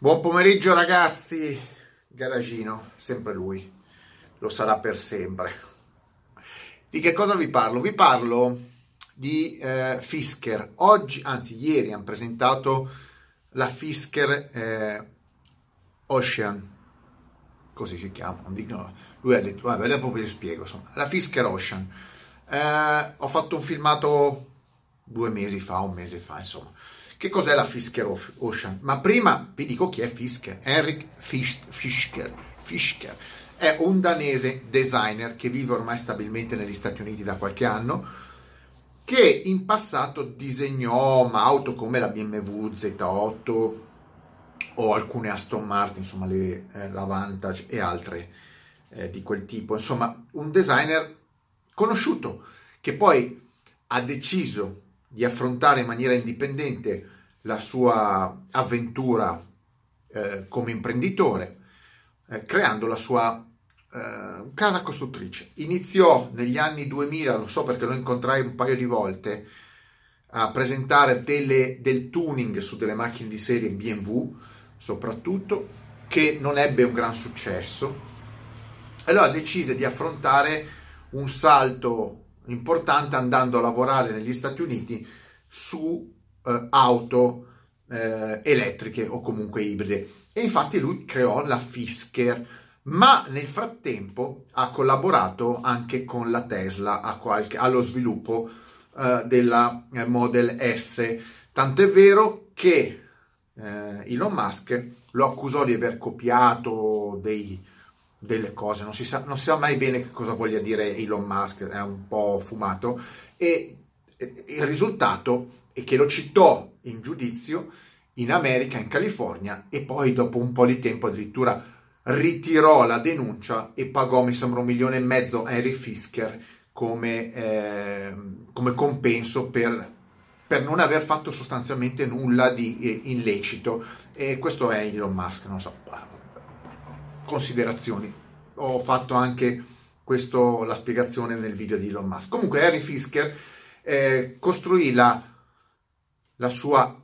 Buon pomeriggio ragazzi, Garagino, sempre lui, lo sarà per sempre. Di che cosa vi parlo? Vi parlo di eh, Fisker. Oggi, anzi ieri, hanno presentato la Fisker eh, Ocean, così si chiama, non dico, lui ha detto, vabbè, dopo vi spiego, insomma, la Fisker Ocean. Eh, ho fatto un filmato due mesi fa, un mese fa, insomma che cos'è la Fisker Ocean? Ma prima vi dico chi è Fisker. Henrik Fisker. Fisker è un danese designer che vive ormai stabilmente negli Stati Uniti da qualche anno, che in passato disegnò auto come la BMW Z8 o alcune Aston Martin, insomma le, eh, la Vantage e altre eh, di quel tipo. Insomma, un designer conosciuto che poi ha deciso di affrontare in maniera indipendente la sua avventura eh, come imprenditore, eh, creando la sua eh, casa costruttrice. Iniziò negli anni 2000, lo so perché lo incontrai un paio di volte, a presentare delle, del tuning su delle macchine di serie BMW, soprattutto, che non ebbe un gran successo. Allora decise di affrontare un salto importante andando a lavorare negli Stati Uniti su eh, auto eh, elettriche o comunque ibride. E infatti lui creò la Fisker, ma nel frattempo ha collaborato anche con la Tesla qualche, allo sviluppo eh, della eh, Model S. Tant'è vero che eh, Elon Musk lo accusò di aver copiato dei, delle cose, non si, sa, non si sa mai bene che cosa voglia dire Elon Musk, è un po' fumato, e il risultato è che lo citò in giudizio in America, in California, e poi dopo un po' di tempo addirittura ritirò la denuncia e pagò, mi sembra, un milione e mezzo a Henry Fisker come, eh, come compenso per, per, non aver fatto sostanzialmente nulla di eh, illecito. E questo è Elon Musk, non so, considerazioni. Ho fatto anche questo, la spiegazione nel video di Elon Musk. Comunque Harry Fisker eh, costruì la, la sua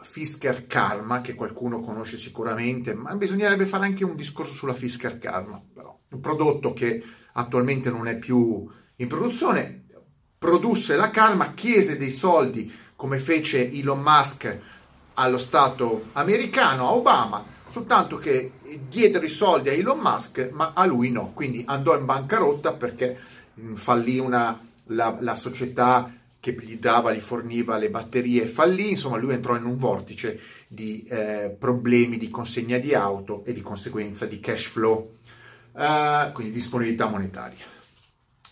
Fisker Karma, che qualcuno conosce sicuramente, ma bisognerebbe fare anche un discorso sulla Fisker Karma, però. Un prodotto che attualmente non è più in produzione, produsse la Karma, chiese dei soldi come fece Elon Musk allo Stato americano, a Obama, soltanto che diedero i soldi a Elon Musk, ma a lui no, quindi andò in bancarotta perché mm, fallì una, la, la società che gli dava, gli forniva le batterie, fallì, insomma lui entrò in un vortice di eh, problemi di consegna di auto e di conseguenza di cash flow, eh, quindi disponibilità monetaria.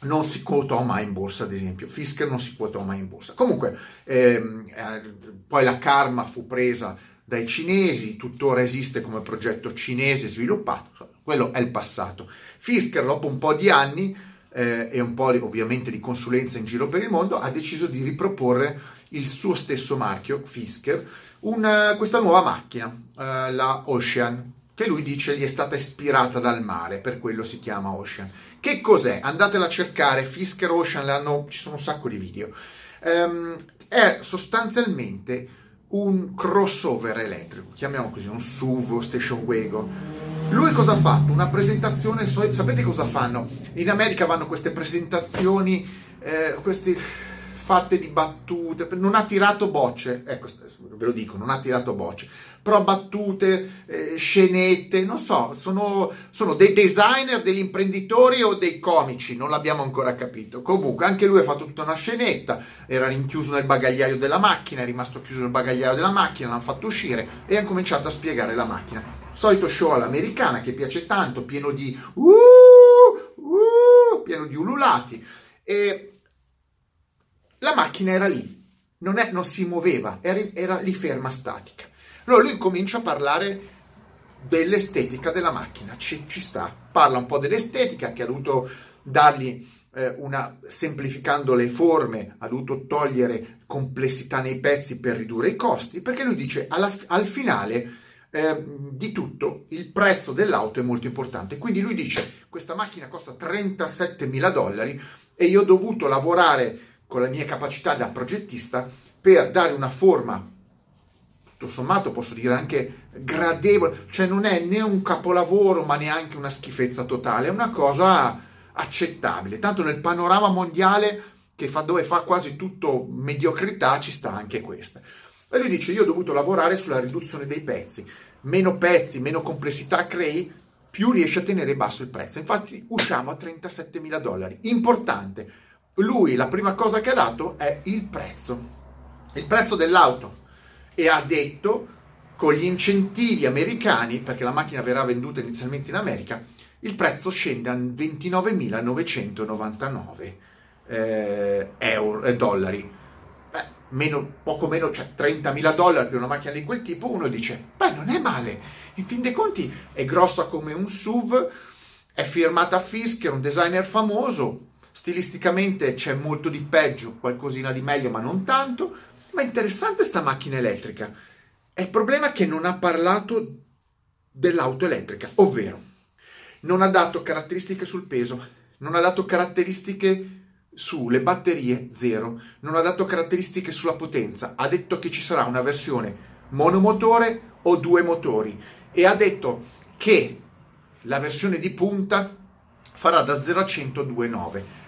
Non si quotò mai in borsa, ad esempio. Fisker non si quotò mai in borsa. Comunque, ehm, eh, poi la Karma fu presa dai cinesi, tuttora esiste come progetto cinese sviluppato, quello è il passato. Fisker, dopo un po' di anni, eh, e un po' ovviamente di consulenza in giro per il mondo, ha deciso di riproporre il suo stesso marchio, Fisker, una, questa nuova macchina, eh, la Ocean, che lui dice gli è stata ispirata dal mare, per quello si chiama Ocean. Che cos'è? Andatela a cercare, Fisker Ocean, ci sono un sacco di video. Um, è sostanzialmente un crossover elettrico, chiamiamo così, un SUV station wagon lui cosa ha fatto? Una presentazione, sapete cosa fanno? In America vanno queste presentazioni, eh, queste fatte di battute, non ha tirato bocce, ecco, ve lo dico, non ha tirato bocce, però battute, eh, scenette, non so, sono, sono, dei designer, degli imprenditori o dei comici, non l'abbiamo ancora capito. Comunque, anche lui ha fatto tutta una scenetta, era rinchiuso nel bagagliaio della macchina, è rimasto chiuso nel bagagliaio della macchina, l'hanno fatto uscire e ha cominciato a spiegare la macchina solito show all'americana che piace tanto, pieno di uh, uh, pieno di ululati e la macchina era lì, non, è, non si muoveva, era, era, lì ferma, statica. Allora lui comincia a parlare dell'estetica della macchina, ci, ci sta, parla un po' dell'estetica che ha dovuto dargli eh, una, semplificando le forme, ha dovuto togliere complessità nei pezzi per ridurre i costi, perché lui dice alla, al finale eh, di tutto il prezzo dell'auto è molto importante. Quindi lui dice questa macchina costa 37 mila dollari e io ho dovuto lavorare con la mia capacità da progettista per dare una forma tutto sommato posso dire anche gradevole, cioè non è né un capolavoro ma neanche una schifezza totale, è una cosa accettabile. Tanto nel panorama mondiale che fa, dove fa quasi tutto mediocrità ci sta anche questa. E lui dice io ho dovuto lavorare sulla riduzione dei pezzi, meno pezzi, meno complessità crei, più riesci a tenere basso il prezzo. Infatti usciamo a 37 mila dollari. Importante, lui la prima cosa che ha dato è il prezzo, il prezzo dell'auto e ha detto con gli incentivi americani, perché la macchina verrà venduta inizialmente in America, il prezzo scende a 29.999 eh, euro, eh, dollari. Meno, poco meno, cioè 30.000 dollari per una macchina di quel tipo, uno dice, beh, non è male. In fin dei conti è grossa come un SUV, è firmata a Fisker, un designer famoso, stilisticamente c'è molto di peggio, qualcosina di meglio, ma non tanto ma interessante sta macchina elettrica. È il problema che non ha parlato dell'auto elettrica, ovvero non ha dato caratteristiche sul peso, non ha dato caratteristiche sulle batterie zero, non ha dato caratteristiche sulla potenza, ha detto che ci sarà una versione monomotore o due motori e ha detto che la versione di punta farà da 0 a 100 2,9.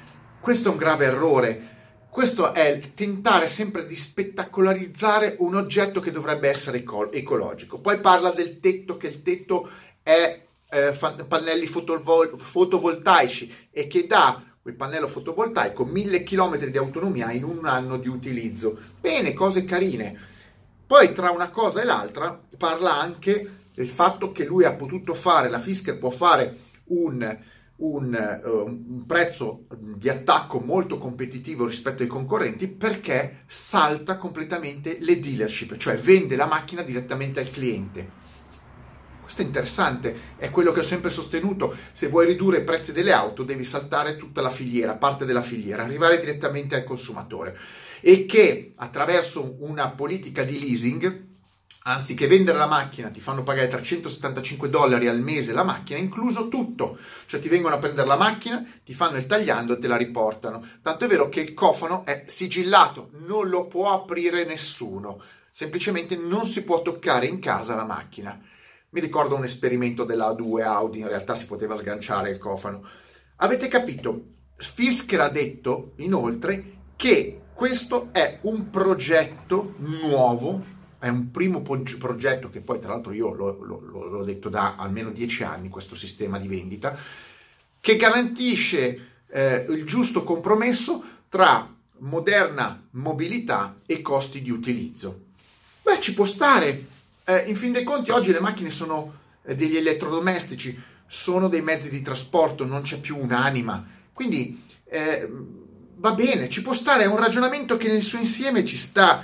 Questo è un grave errore questo è tentare sempre di spettacolarizzare un oggetto che dovrebbe essere eco- ecologico. Poi parla del tetto, che il tetto è eh, fa- pannelli fotovol- fotovoltaici e che dà quel pannello fotovoltaico 1000 km di autonomia in un anno di utilizzo. Bene, cose carine. Poi tra una cosa e l'altra parla anche del fatto che lui ha potuto fare, la Fisker può fare un un, uh, un, prezzo di attacco molto competitivo rispetto ai concorrenti perché salta completamente le dealership, cioè vende la macchina direttamente al cliente. Questo è interessante, è quello che ho sempre sostenuto. Se vuoi ridurre i prezzi delle auto, devi saltare tutta la filiera, parte della filiera, arrivare direttamente al consumatore. E che attraverso una politica di leasing, anziché vendere la macchina ti fanno pagare 375 dollari al mese la macchina, incluso tutto, cioè ti vengono a prendere la macchina, ti fanno il tagliando e te la riportano. Tanto è vero che il cofano è sigillato, non lo può aprire nessuno, semplicemente non si può toccare in casa la macchina. Mi ricordo un esperimento della A2 Audi, in realtà si poteva sganciare il cofano. Avete capito? Fisker ha detto inoltre che questo è un progetto nuovo è un primo progetto che poi tra l'altro io l'ho, l'ho, l'ho detto da almeno dieci anni, questo sistema di vendita, che garantisce eh, il giusto compromesso tra moderna mobilità e costi di utilizzo. Beh, ci può stare. Eh, in fin dei conti oggi le macchine sono eh, degli elettrodomestici, sono dei mezzi di trasporto, non c'è più un'anima. Quindi eh, va bene, ci può stare, è un ragionamento che nel suo insieme ci sta.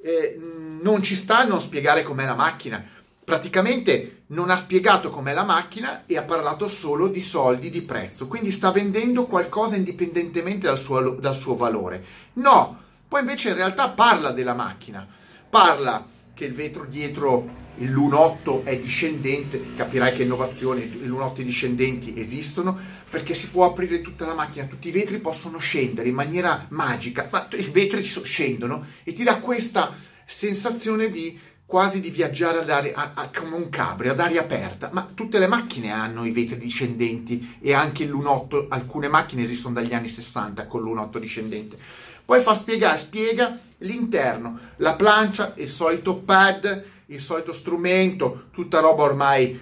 Eh, non ci sta a non spiegare com'è la macchina. Praticamente non ha spiegato com'è la macchina e ha parlato solo di soldi, di prezzo. Quindi sta vendendo qualcosa indipendentemente dal suo, dal suo valore. No, poi invece in realtà parla della macchina. Parla che il vetro dietro l'1.8 è discendente, capirai che innovazioni, l'1.8 discendenti esistono, perché si può aprire tutta la macchina, tutti i vetri possono scendere in maniera magica, ma i vetri scendono e ti dà questa sensazione di quasi di viaggiare ad aria, a, come un cabrio, ad aria aperta, ma tutte le macchine hanno i vetri discendenti e anche l'1.8, alcune macchine esistono dagli anni 60 con l'1.8 discendente. Poi fa spiegare, spiega l'interno, la plancia, il solito pad, il solito strumento, tutta roba ormai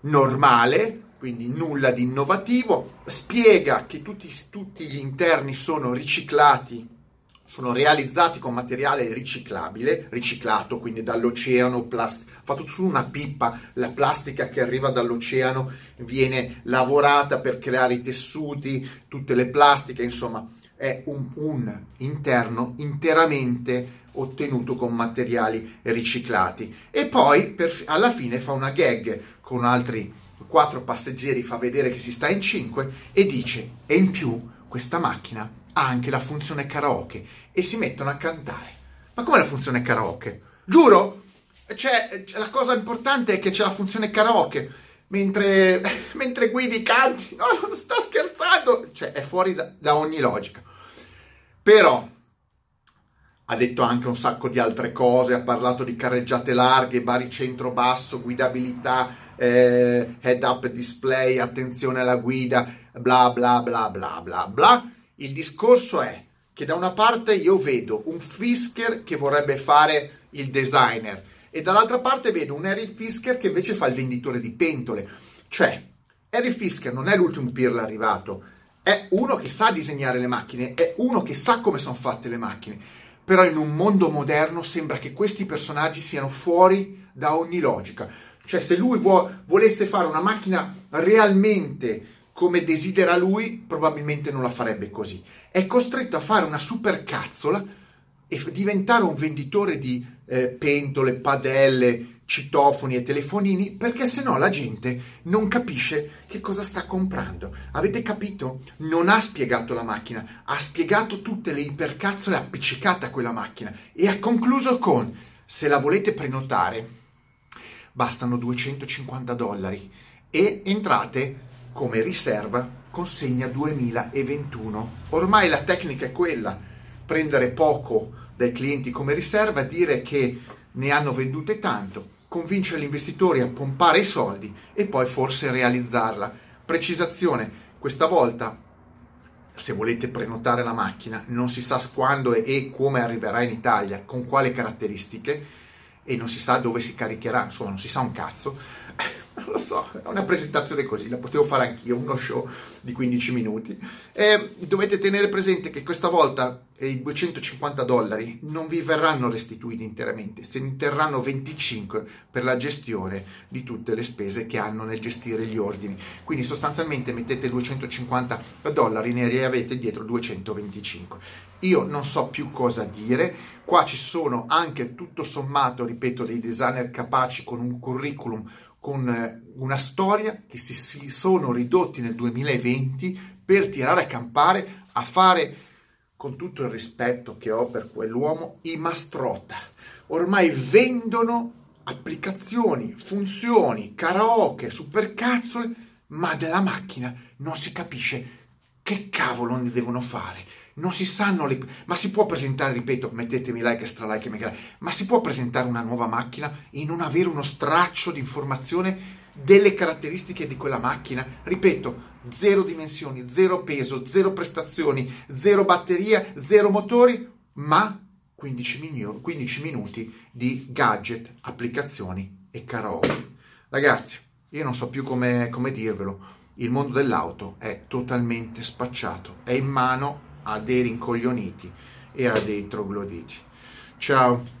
normale, quindi nulla di innovativo, spiega che tutti, tutti gli interni sono riciclati sono realizzati con materiale riciclabile, riciclato, quindi dall'oceano, plast- fatto su una pippa, la plastica che arriva dall'oceano viene lavorata per creare i tessuti, tutte le plastiche, insomma è un, un interno interamente ottenuto con materiali riciclati. E poi per, alla fine fa una gag con altri quattro passeggeri, fa vedere che si sta in cinque e dice, e in più questa macchina anche la funzione karaoke e si mettono a cantare. Ma come la funzione karaoke? Giuro, c'è, c'è, la cosa importante è che c'è la funzione karaoke. Mentre, mentre guidi canti, no, non sto scherzando, cioè è fuori da, da ogni logica. Però ha detto anche un sacco di altre cose, ha parlato di carreggiate larghe, baricentro basso, guidabilità, eh, head up display, attenzione alla guida, bla bla bla bla bla bla. Il discorso è che da una parte io vedo un Fisker che vorrebbe fare il designer e dall'altra parte vedo un Harry Fisker che invece fa il venditore di pentole. Cioè, Harry Fisker non è l'ultimo pirla arrivato, è uno che sa disegnare le macchine, è uno che sa come sono fatte le macchine però in un mondo moderno sembra che questi personaggi siano fuori da ogni logica. Cioè se lui vuo- volesse fare una macchina realmente come desidera lui, probabilmente non la farebbe così. È costretto a fare una supercazzola e diventare un venditore di eh, pentole, padelle, citofoni e telefonini perché se no la gente non capisce che cosa sta comprando. Avete capito? Non ha spiegato la macchina, ha spiegato tutte le ipercazzole appiccicate a quella macchina e ha concluso con se la volete prenotare bastano 250 dollari e entrate come riserva consegna 2021. Ormai la tecnica è quella, prendere poco dai clienti come riserva, dire che ne hanno vendute tanto convincere gli investitori a pompare i soldi e poi forse realizzarla. Precisazione, questa volta se volete prenotare la macchina non si sa quando e come arriverà in Italia, con quali caratteristiche e non si sa dove si caricherà, insomma non si sa un cazzo lo so, è una presentazione così, la potevo fare anch'io, uno show di 15 minuti. E dovete tenere presente che questa volta i 250 dollari non vi verranno restituiti interamente, se ne terranno 25 per la gestione di tutte le spese che hanno nel gestire gli ordini. Quindi sostanzialmente mettete 250 dollari, ne riavete dietro 225. Io non so più cosa dire, qua ci sono anche tutto sommato, ripeto, dei designer capaci con un curriculum con eh, una storia che si, si sono ridotti nel 2020 per tirare a campare, a fare, con tutto il rispetto che ho per quell'uomo, i mastrota. Ormai vendono applicazioni, funzioni, karaoke, supercazzole, ma della macchina non si capisce che cavolo ne devono fare non si sanno le... ma si può presentare, ripeto, mettetemi like, extra like mega like, ma si può presentare una nuova macchina e non avere uno straccio di informazione delle caratteristiche di quella macchina? Ripeto, zero dimensioni, zero peso, zero prestazioni, zero batteria, zero motori, ma 15, minu- 15 minuti di gadget, applicazioni e karaoke. Ragazzi, io non so più come, come dirvelo, il mondo dell'auto è totalmente spacciato, è in mano a dei rincoglioniti e a dei trogloditi. Ciao!